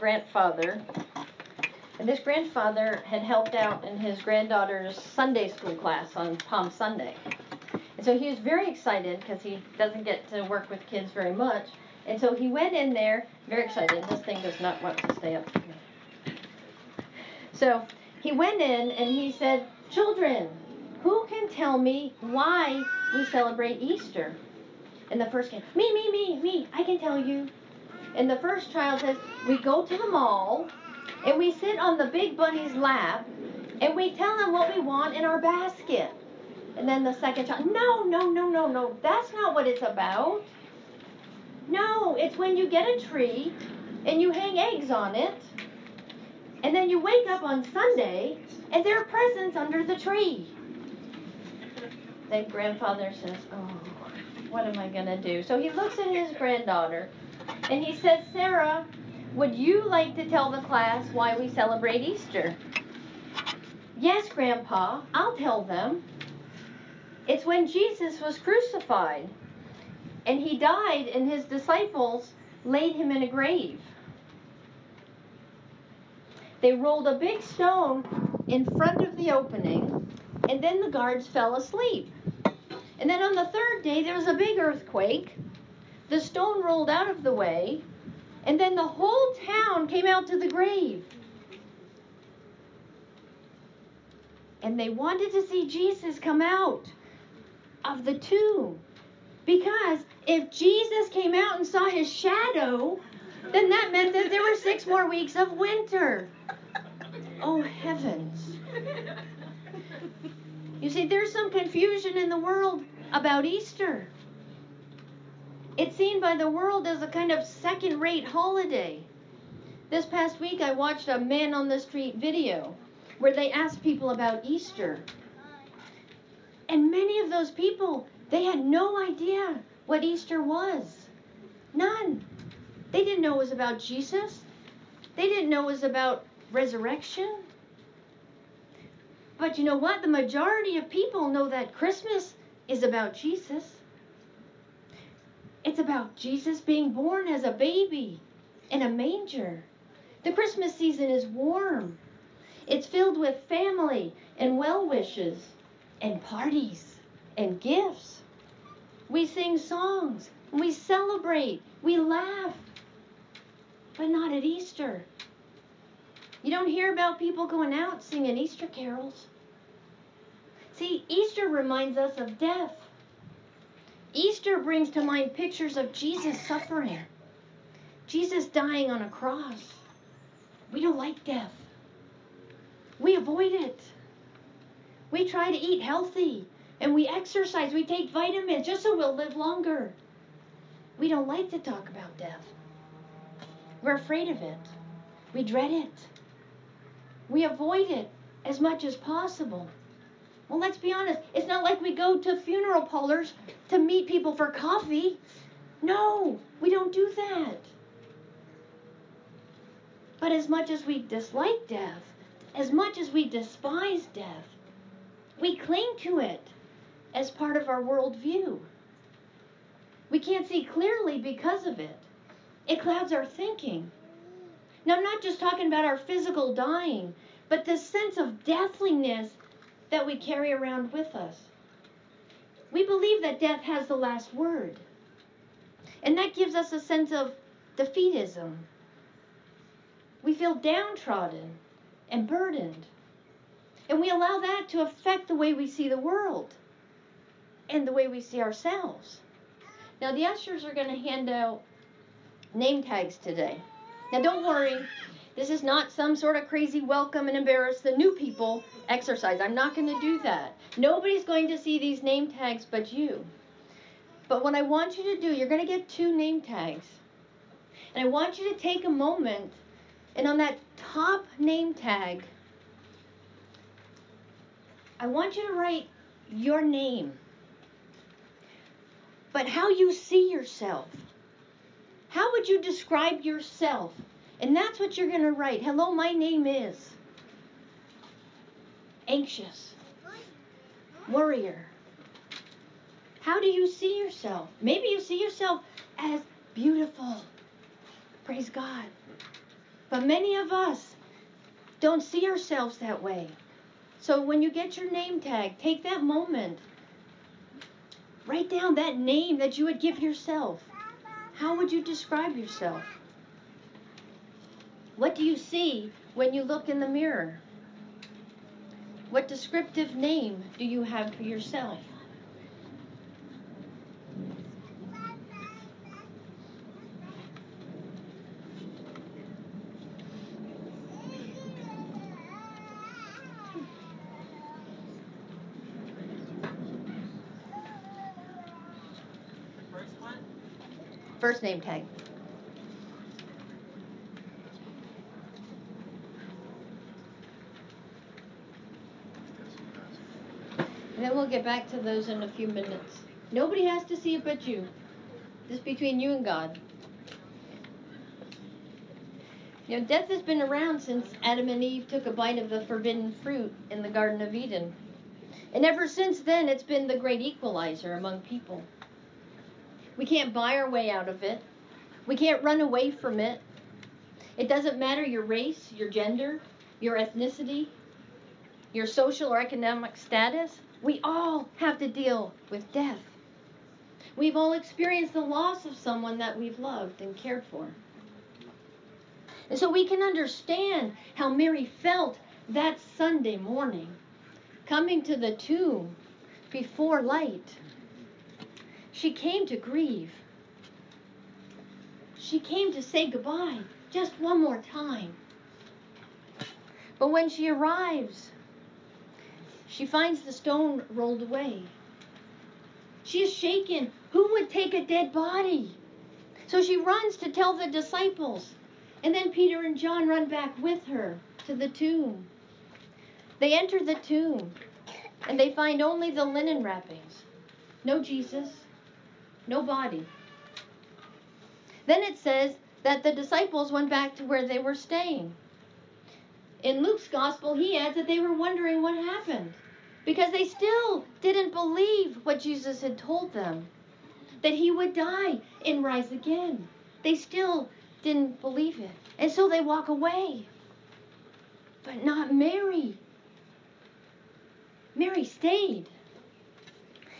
grandfather. And this grandfather had helped out in his granddaughter's Sunday school class on Palm Sunday. And so he was very excited because he doesn't get to work with kids very much. And so he went in there, very excited. This thing does not want to stay up. So he went in and he said, Children, who can tell me why we celebrate Easter? And the first kid, me, me, me, me, I can tell you. And the first child says, We go to the mall and we sit on the big bunny's lap and we tell them what we want in our basket. And then the second child, No, no, no, no, no, that's not what it's about. No, it's when you get a tree and you hang eggs on it. And then you wake up on Sunday and there are presents under the tree. Then grandfather says, Oh, what am I going to do? So he looks at his granddaughter and he says, Sarah, would you like to tell the class why we celebrate Easter? Yes, Grandpa, I'll tell them. It's when Jesus was crucified and he died, and his disciples laid him in a grave. They rolled a big stone in front of the opening, and then the guards fell asleep. And then on the third day, there was a big earthquake. The stone rolled out of the way, and then the whole town came out to the grave. And they wanted to see Jesus come out of the tomb. Because if Jesus came out and saw his shadow, then that meant that there were six more weeks of winter. Oh, heavens. You see, there's some confusion in the world about Easter. It's seen by the world as a kind of second rate holiday. This past week, I watched a man on the street video where they asked people about Easter. And many of those people, they had no idea what Easter was. None. They didn't know it was about Jesus. They didn't know it was about resurrection. But you know what? The majority of people know that Christmas is about Jesus. It's about Jesus being born as a baby in a manger. The Christmas season is warm. It's filled with family and well wishes and parties and gifts. We sing songs, we celebrate, we laugh, but not at Easter. You don't hear about people going out singing Easter carols. See, Easter reminds us of death. Easter brings to mind pictures of Jesus suffering, Jesus dying on a cross. We don't like death, we avoid it. We try to eat healthy and we exercise, we take vitamins just so we'll live longer. We don't like to talk about death. We're afraid of it. We dread it. We avoid it as much as possible. Well, let's be honest. It's not like we go to funeral parlors to meet people for coffee. No, we don't do that. But as much as we dislike death, as much as we despise death, we cling to it as part of our worldview. We can't see clearly because of it. It clouds our thinking. Now, I'm not just talking about our physical dying, but the sense of deathliness that we carry around with us. We believe that death has the last word. And that gives us a sense of defeatism. We feel downtrodden and burdened. And we allow that to affect the way we see the world and the way we see ourselves. Now, the ushers are going to hand out name tags today. Now, don't worry, this is not some sort of crazy welcome and embarrass the new people exercise. I'm not going to do that. Nobody's going to see these name tags but you. But what I want you to do, you're going to get two name tags. And I want you to take a moment and on that top name tag, I want you to write your name, but how you see yourself. How would you describe yourself? And that's what you're going to write. Hello, my name is anxious, warrior. How do you see yourself? Maybe you see yourself as beautiful. Praise God. But many of us don't see ourselves that way. So when you get your name tag, take that moment. Write down that name that you would give yourself. How would you describe yourself? What do you see when you look in the mirror? What descriptive name do you have for yourself? First name tag. And then we'll get back to those in a few minutes. Nobody has to see it but you. Just between you and God. You know, death has been around since Adam and Eve took a bite of the forbidden fruit in the Garden of Eden. And ever since then, it's been the great equalizer among people. We can't buy our way out of it. We can't run away from it. It doesn't matter your race, your gender, your ethnicity, your social or economic status. We all have to deal with death. We've all experienced the loss of someone that we've loved and cared for. And so we can understand how Mary felt that Sunday morning, coming to the tomb before light. She came to grieve. She came to say goodbye just one more time. But when she arrives, she finds the stone rolled away. She is shaken. Who would take a dead body? So she runs to tell the disciples. And then Peter and John run back with her to the tomb. They enter the tomb and they find only the linen wrappings. No Jesus, no body. Then it says that the disciples went back to where they were staying. In Luke's gospel, he adds that they were wondering what happened because they still didn't believe what Jesus had told them that he would die and rise again. They still didn't believe it. And so they walk away. But not Mary. Mary stayed.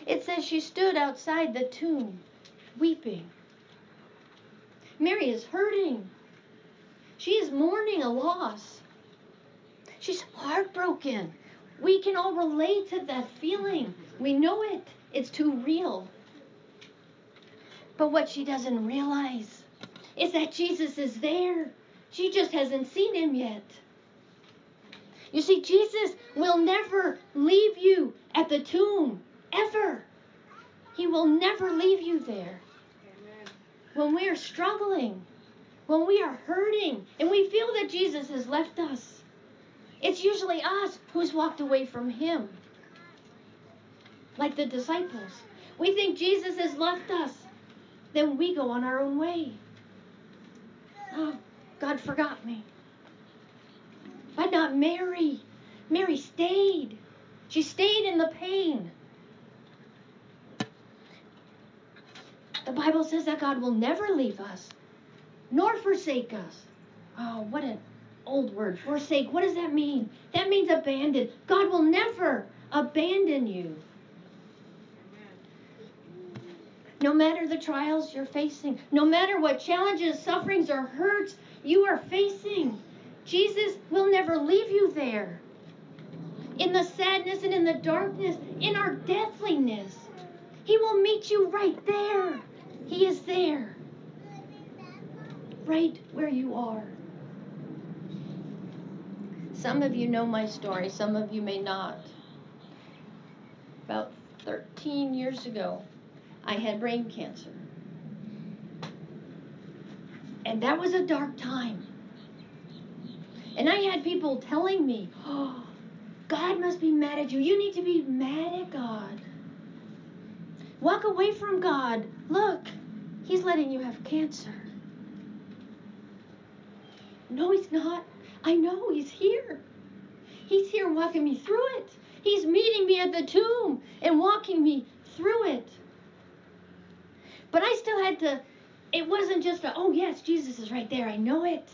It says she stood outside the tomb, weeping. Mary is hurting. She is mourning a loss. She's heartbroken. We can all relate to that feeling. We know it, it's too real. But what she doesn't realize is that Jesus is there. She just hasn't seen him yet. You see, Jesus will never leave you at the tomb, ever. He will never leave you there. When we are struggling, when we are hurting, and we feel that Jesus has left us, it's usually us who's walked away from him. Like the disciples. We think Jesus has left us. Then we go on our own way. Oh, God forgot me. But not Mary. Mary stayed. She stayed in the pain. The Bible says that God will never leave us nor forsake us. Oh, what an old word. Forsake. What does that mean? That means abandon. God will never abandon you. No matter the trials you're facing, no matter what challenges, sufferings, or hurts you are facing, Jesus will never leave you there. In the sadness and in the darkness, in our deathliness, He will meet you right there. He is there, right where you are. Some of you know my story, some of you may not. About 13 years ago, I had brain cancer. And that was a dark time. And I had people telling me, oh, God must be mad at you. You need to be mad at God. Walk away from God. Look, He's letting you have cancer. No, He's not. I know He's here. He's here walking me through it. He's meeting me at the tomb and walking me through it. But I still had to it wasn't just a, oh, yes, Jesus is right there. I know it.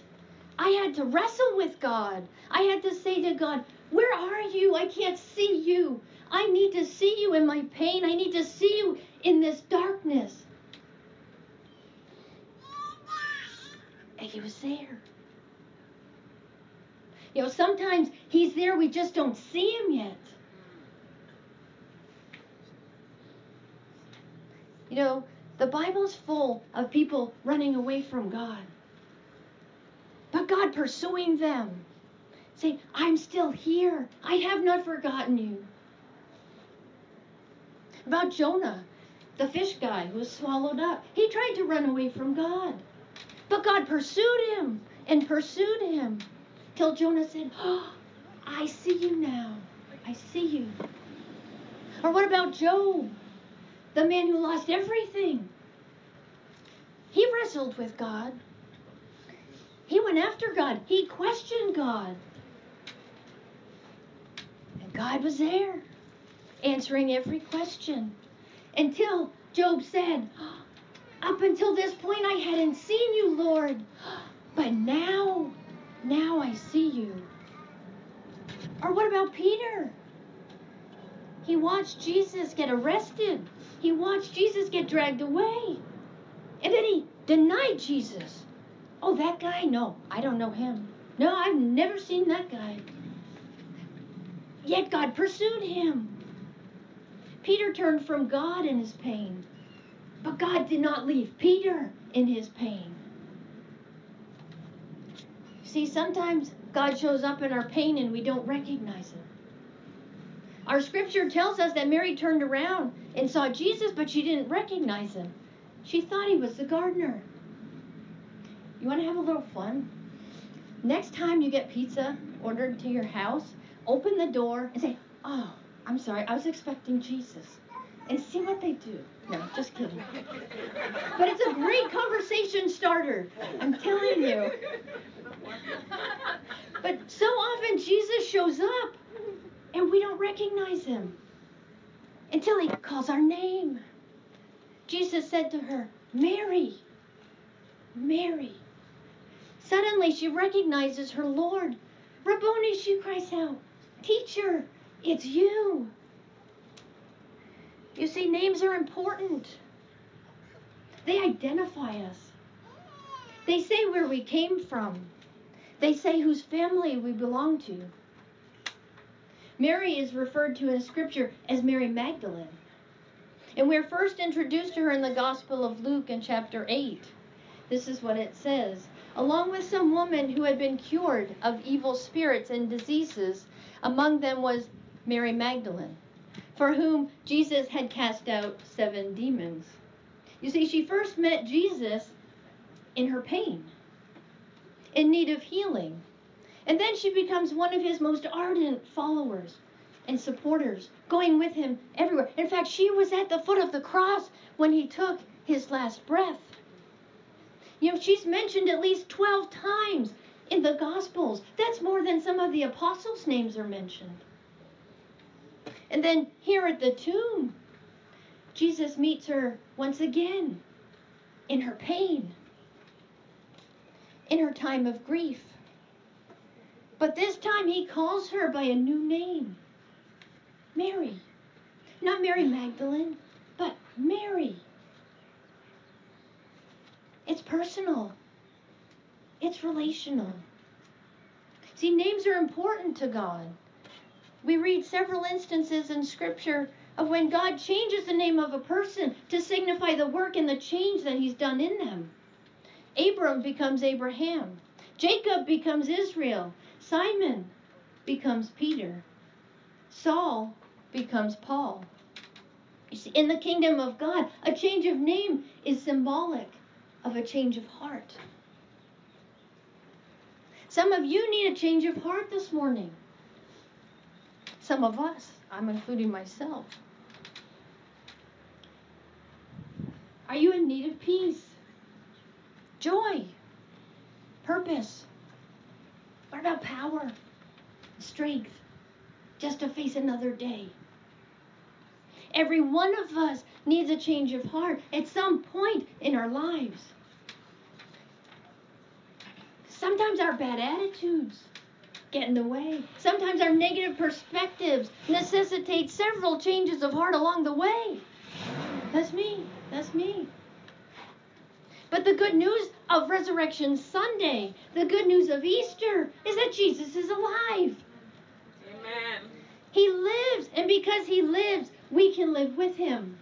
I had to wrestle with God. I had to say to God, Where are you? I can't see you. I need to see you in my pain. I need to see you in this darkness. And he was there. You know, sometimes he's there, we just don't see him yet. You know, the Bible's full of people running away from God. But God pursuing them, saying, I'm still here. I have not forgotten you. About Jonah, the fish guy who was swallowed up. He tried to run away from God. But God pursued him and pursued him till Jonah said, oh, I see you now. I see you. Or what about Job, the man who lost everything? He wrestled with God. He went after God. He questioned God. And God was there, answering every question. Until Job said, oh, Up until this point, I hadn't seen you, Lord. But now, now I see you. Or what about Peter? He watched Jesus get arrested. He watched Jesus get dragged away. And then he denied Jesus. Oh, that guy? No, I don't know him. No, I've never seen that guy. Yet God pursued him. Peter turned from God in his pain, but God did not leave Peter in his pain. See, sometimes God shows up in our pain and we don't recognize Him. Our scripture tells us that Mary turned around and saw Jesus, but she didn't recognize him. She thought he was the gardener. You want to have a little fun? Next time you get pizza ordered to your house, open the door and say, Oh, I'm sorry, I was expecting Jesus. And see what they do. No, just kidding. But it's a great conversation starter. I'm telling you. But so often Jesus shows up and we don't recognize him until he calls our name. Jesus said to her, Mary, Mary. Suddenly she recognizes her Lord. Rabboni, she cries out, Teacher, it's you. You see, names are important. They identify us. They say where we came from. They say whose family we belong to. Mary is referred to in Scripture as Mary Magdalene. And we're first introduced to her in the Gospel of Luke in chapter 8. This is what it says. Along with some women who had been cured of evil spirits and diseases, among them was Mary Magdalene, for whom Jesus had cast out seven demons. You see, she first met Jesus in her pain, in need of healing. And then she becomes one of his most ardent followers and supporters, going with him everywhere. In fact, she was at the foot of the cross when he took his last breath. You know, she's mentioned at least 12 times in the Gospels. That's more than some of the apostles' names are mentioned. And then here at the tomb, Jesus meets her once again in her pain, in her time of grief. But this time he calls her by a new name Mary. Not Mary Magdalene, but Mary. It's personal, it's relational. See, names are important to God. We read several instances in Scripture of when God changes the name of a person to signify the work and the change that He's done in them. Abram becomes Abraham, Jacob becomes Israel, Simon becomes Peter, Saul becomes Paul. You see, in the kingdom of God, a change of name is symbolic of a change of heart. Some of you need a change of heart this morning some of us, I'm including myself. Are you in need of peace, joy, purpose? What about power, strength, just to face another day? Every one of us needs a change of heart at some point in our lives. Sometimes our bad attitudes get in the way. Sometimes our negative perspectives necessitate several changes of heart along the way. That's me. That's me. But the good news of Resurrection Sunday, the good news of Easter, is that Jesus is alive. Amen. He lives, and because He lives, we can live with Him.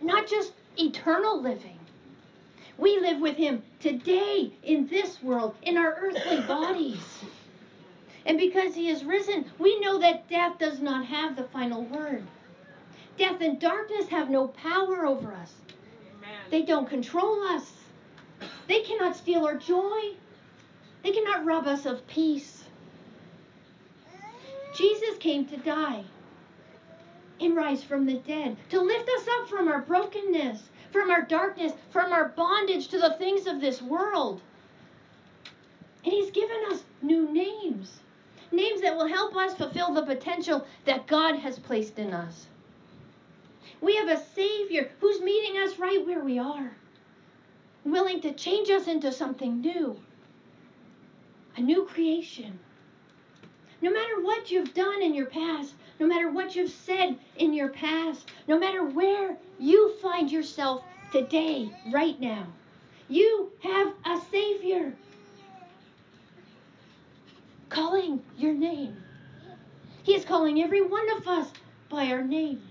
Not just eternal living. We live with Him today in this world, in our earthly bodies. And because He is risen, we know that death does not have the final word. Death and darkness have no power over us. Amen. They don't control us. They cannot steal our joy. They cannot rob us of peace. Jesus came to die and rise from the dead, to lift us up from our brokenness, from our darkness, from our bondage to the things of this world. And He's given us new names, names that will help us fulfill the potential that God has placed in us. We have a Savior who's meeting us right where we are, willing to change us into something new, a new creation. No matter what you've done in your past, no matter what you've said in your past, no matter where you find yourself today, right now, you have a Savior calling your name. He is calling every one of us by our name.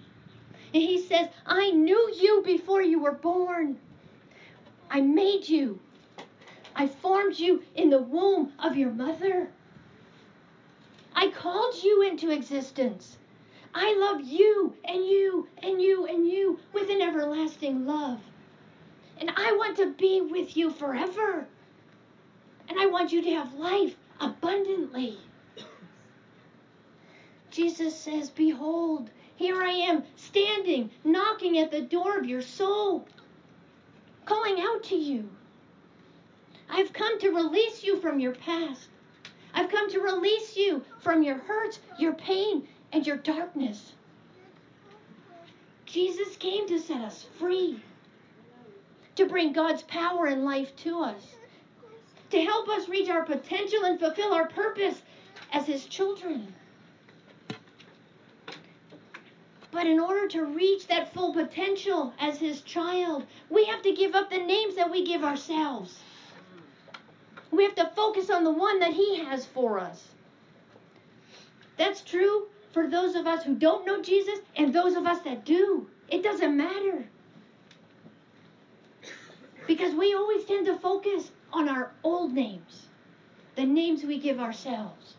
And He says, I knew you before you were born. I made you. I formed you in the womb of your mother. I called you into existence. I love you and you and you and you with an everlasting love. And I want to be with you forever. And I want you to have life abundantly. Jesus says, Behold, here I am standing, knocking at the door of your soul, calling out to you. I've come to release you from your past. I've come to release you from your hurts, your pain, and your darkness. Jesus came to set us free, to bring God's power and life to us, to help us reach our potential and fulfill our purpose as His children. But in order to reach that full potential as His child, we have to give up the names that we give ourselves. We have to focus on the one that He has for us. That's true for those of us who don't know Jesus and those of us that do. It doesn't matter. Because we always tend to focus on our old names, the names we give ourselves,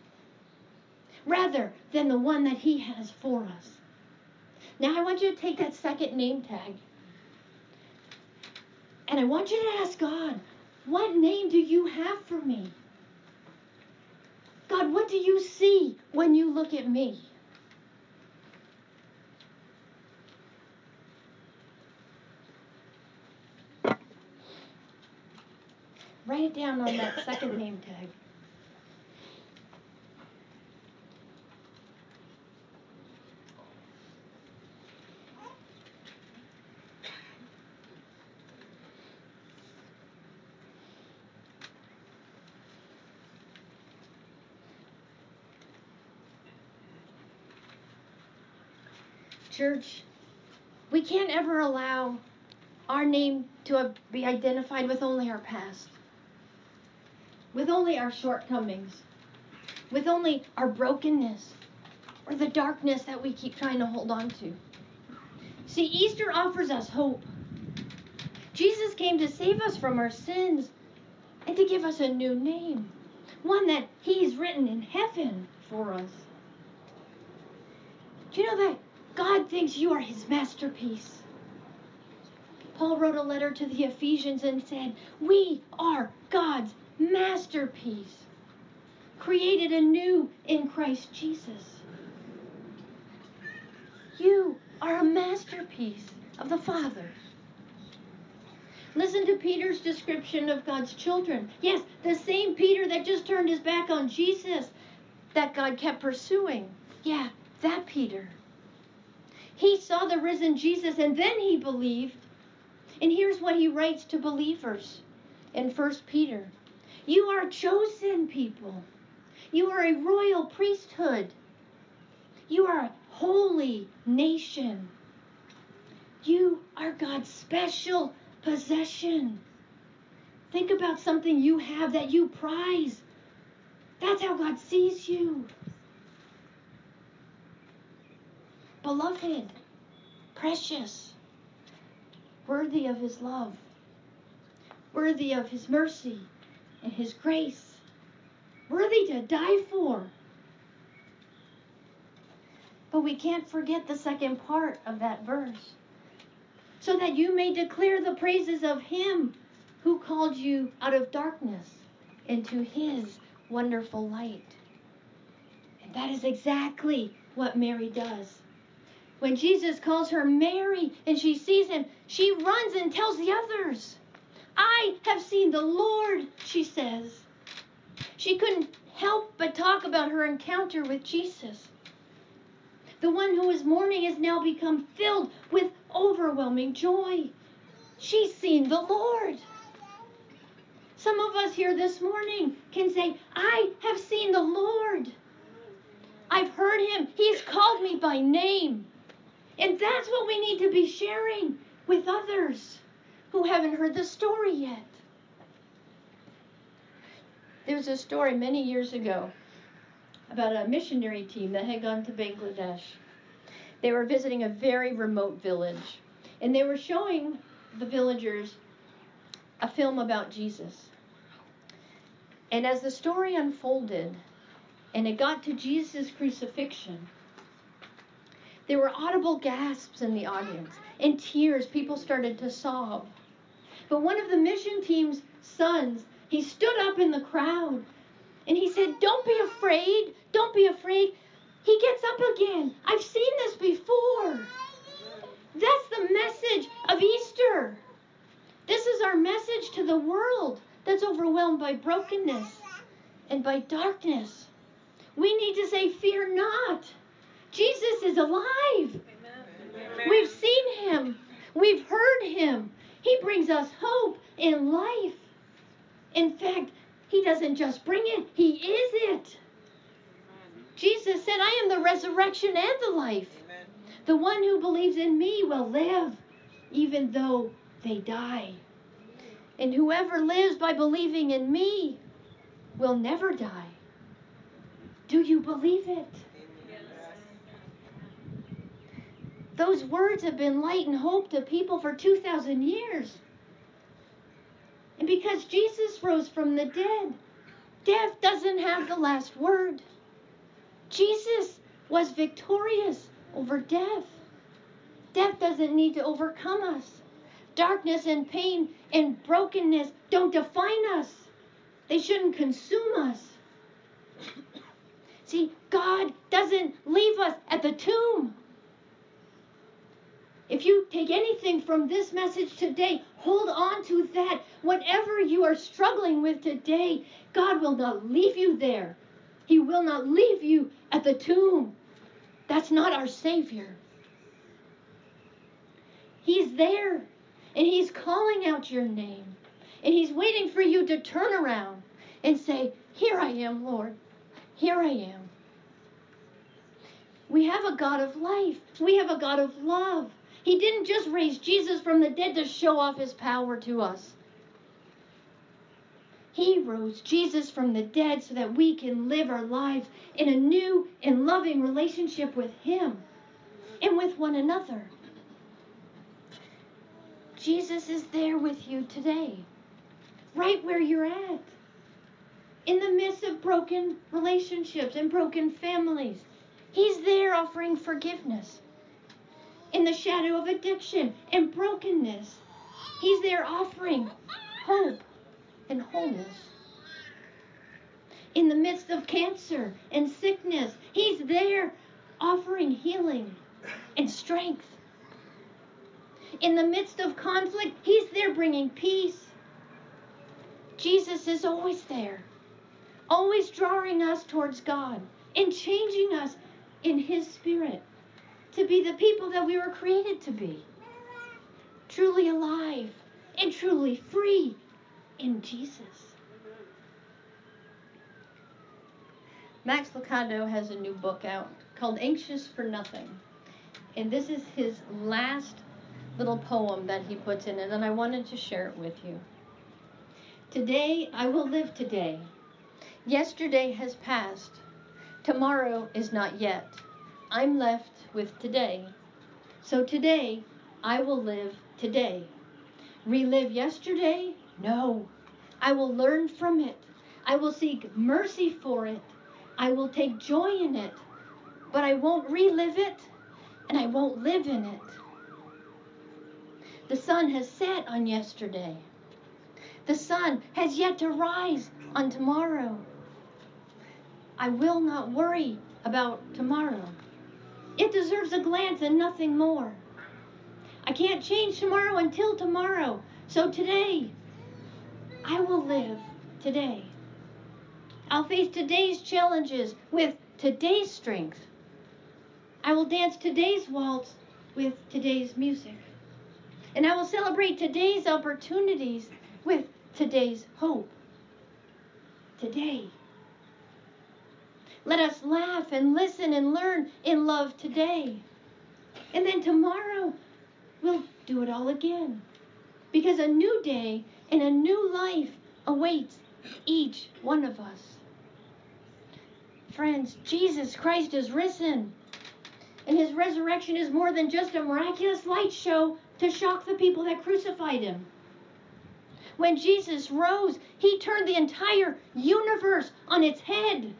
rather than the one that He has for us. Now, I want you to take that second name tag and I want you to ask God, what name do you have for me? God, what do you see when you look at me? Write it down on that second name tag. Church, we can't ever allow our name to be identified with only our past, with only our shortcomings, with only our brokenness, or the darkness that we keep trying to hold on to. See, Easter offers us hope. Jesus came to save us from our sins and to give us a new name, one that He's written in heaven for us. Do you know that God thinks you are His masterpiece? Paul wrote a letter to the Ephesians and said, We are God's masterpiece, created anew in Christ Jesus. You are a masterpiece of the Father. Listen to Peter's description of God's children. Yes, the same Peter that just turned his back on Jesus that God kept pursuing. Yeah, that Peter. He saw the risen Jesus and then he believed. And here's what he writes to believers in 1 Peter You are chosen people. You are a royal priesthood. You are a holy nation. You are God's special possession. Think about something you have that you prize. That's how God sees you. Beloved, precious, worthy of His love, worthy of His mercy and His grace, worthy to die for. But we can't forget the second part of that verse. So that you may declare the praises of Him who called you out of darkness into His wonderful light. And that is exactly what Mary does. When Jesus calls her Mary and she sees him, she runs and tells the others. I have seen the Lord, she says. She couldn't help but talk about her encounter with Jesus. The one who was mourning has now become filled with overwhelming joy. She's seen the Lord. Some of us here this morning can say, I have seen the Lord. I've heard him. He's called me by name. And that's what we need to be sharing with others who haven't heard the story yet. There was a story many years ago about a missionary team that had gone to Bangladesh. They were visiting a very remote village, and they were showing the villagers a film about Jesus. And as the story unfolded and it got to Jesus' crucifixion, there were audible gasps in the audience and tears. People started to sob. But one of the mission team's sons, he stood up in the crowd and he said, Don't be afraid. Don't be afraid. He gets up again. I've seen this before. That's the message of Easter. This is our message to the world that's overwhelmed by brokenness and by darkness. We need to say, Fear not. Jesus is alive. Amen. We've seen him. We've heard him. He brings us hope in life. In fact, he doesn't just bring it, he is it. Jesus said, I am the resurrection and the life. The one who believes in me will live, even though they die. And whoever lives by believing in me will never die. Do you believe it? Those words have been light and hope to people for 2,000 years. And because Jesus rose from the dead, death doesn't have the last word. Jesus was victorious over death. Death doesn't need to overcome us. Darkness and pain and brokenness don't define us, they shouldn't consume us. See, God doesn't leave us at the tomb. If you take anything from this message today, hold on to that. Whatever you are struggling with today, God will not leave you there. He will not leave you at the tomb. That's not our Savior. He's there, and He's calling out your name, and He's waiting for you to turn around and say, Here I am, Lord. Here I am. We have a God of life, we have a God of love. He didn't just raise Jesus from the dead to show off his power to us. He rose Jesus from the dead so that we can live our lives in a new and loving relationship with Him and with one another. Jesus is there with you today, right where you're at. In the midst of broken relationships and broken families, He's there offering forgiveness in the shadow of addiction and brokenness. He's there offering hope and wholeness. In the midst of cancer and sickness, He's there offering healing and strength. In the midst of conflict, He's there bringing peace. Jesus is always there, always drawing us towards God and changing us in His Spirit to be the people that we were created to be. Truly alive and truly free in Jesus. Max Lucado has a new book out called Anxious for Nothing. And this is his last little poem that he puts in it, and I wanted to share it with you. Today, I will live today. Yesterday has passed. Tomorrow is not yet. I'm left with today. So today, I will live today. Relive yesterday? No. I will learn from it. I will seek mercy for it. I will take joy in it. But I won't relive it, and I won't live in it. The sun has set on yesterday. The sun has yet to rise on tomorrow. I will not worry about tomorrow. It deserves a glance and nothing more. I can't change tomorrow until tomorrow. So today, I will live today. I'll face today's challenges with today's strength. I will dance today's waltz with today's music. And I will celebrate today's opportunities with today's hope. Today. Let us laugh and listen and learn in love today. And then tomorrow, we'll do it all again. Because a new day and a new life awaits each one of us. Friends, Jesus Christ is risen. And his resurrection is more than just a miraculous light show to shock the people that crucified him. When Jesus rose, he turned the entire universe on its head.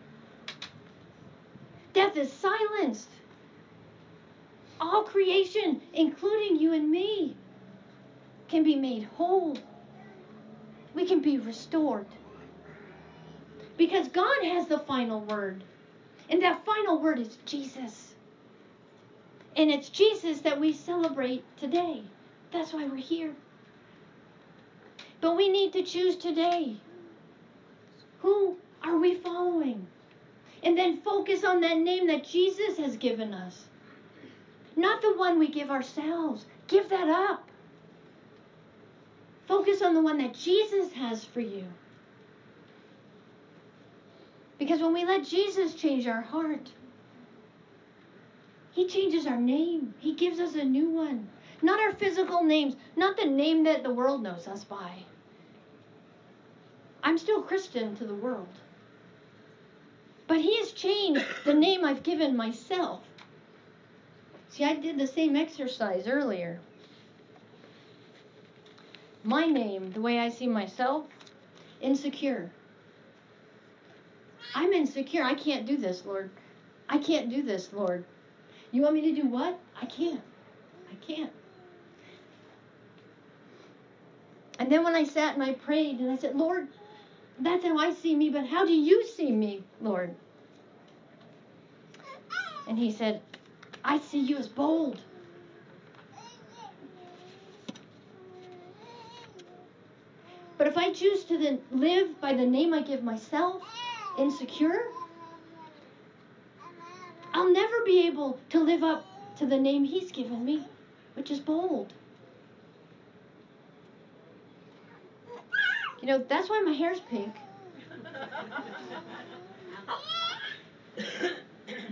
Death is silenced. All creation, including you and me, can be made whole. We can be restored. Because God has the final word. And that final word is Jesus. And it's Jesus that we celebrate today. That's why we're here. But we need to choose today. Who are we following? And then focus on that name that Jesus has given us. Not the one we give ourselves. Give that up. Focus on the one that Jesus has for you. Because when we let Jesus change our heart, He changes our name. He gives us a new one. Not our physical names, not the name that the world knows us by. I'm still Christian to the world. But He has changed the name I've given myself. See, I did the same exercise earlier. My name, the way I see myself, insecure. I'm insecure. I can't do this, Lord. I can't do this, Lord. You want me to do what? I can't. I can't. And then when I sat and I prayed and I said, Lord, that's how I see me, but how do you see me, Lord? And he said, I see you as bold. But if I choose to then live by the name I give myself, insecure, I'll never be able to live up to the name He's given me, which is bold. You know, that's why my hair's pink.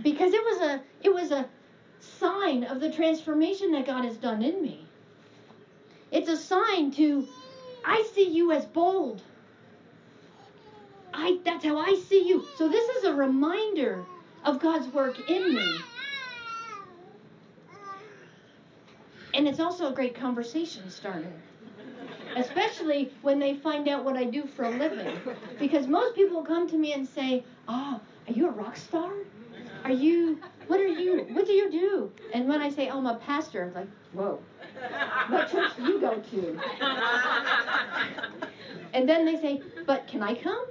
because it was a it was a sign of the transformation that God has done in me. It's a sign to I see you as bold. I that's how I see you. So this is a reminder of God's work in me. And it's also a great conversation starter. Especially when they find out what I do for a living. Because most people come to me and say, Oh, are you a rock star? Are you, what are you, what do you do? And when I say, oh, I'm a pastor, I'm like, whoa, what church do you go to? And then they say, but can I come?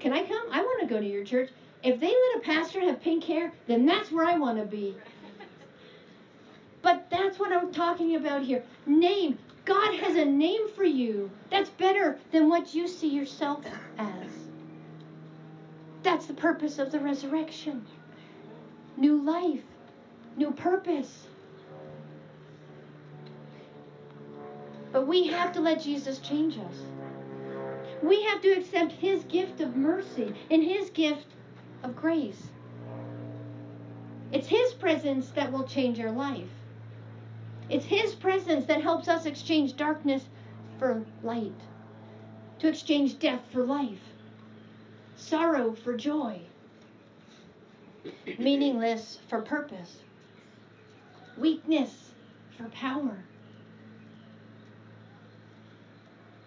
Can I come? I want to go to your church. If they let a pastor have pink hair, then that's where I want to be. But that's what I'm talking about here. Name. God has a name for you that's better than what you see yourself as. That's the purpose of the resurrection new life, new purpose. But we have to let Jesus change us. We have to accept his gift of mercy and his gift of grace. It's His presence that will change your life. It's His presence that helps us exchange darkness for light, to exchange death for life, sorrow for joy, meaningless for purpose, weakness for power.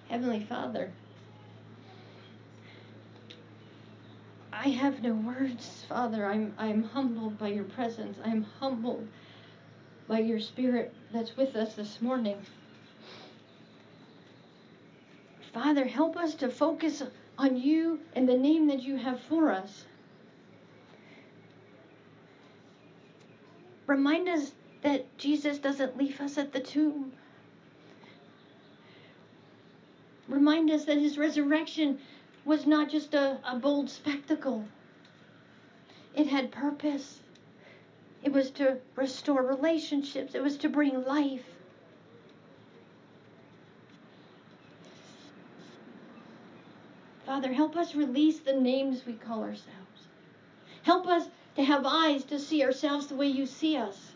Heavenly Father, I have no words, Father. I'm I'm humbled by your presence. I'm humbled by your spirit that's with us this morning. Father, help us to focus on you and the name that you have for us. Remind us that Jesus doesn't leave us at the tomb. Remind us that his resurrection was not just a, a bold spectacle, it had purpose. It was to restore relationships, it was to bring life. Father, help us release the names we call ourselves. Help us to have eyes to see ourselves the way you see us.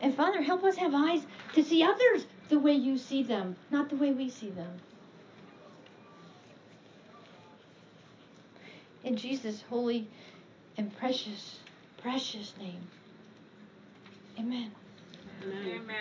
And Father, help us have eyes to see others the way you see them, not the way we see them. In Jesus' holy and precious, precious name. Amen. Amen.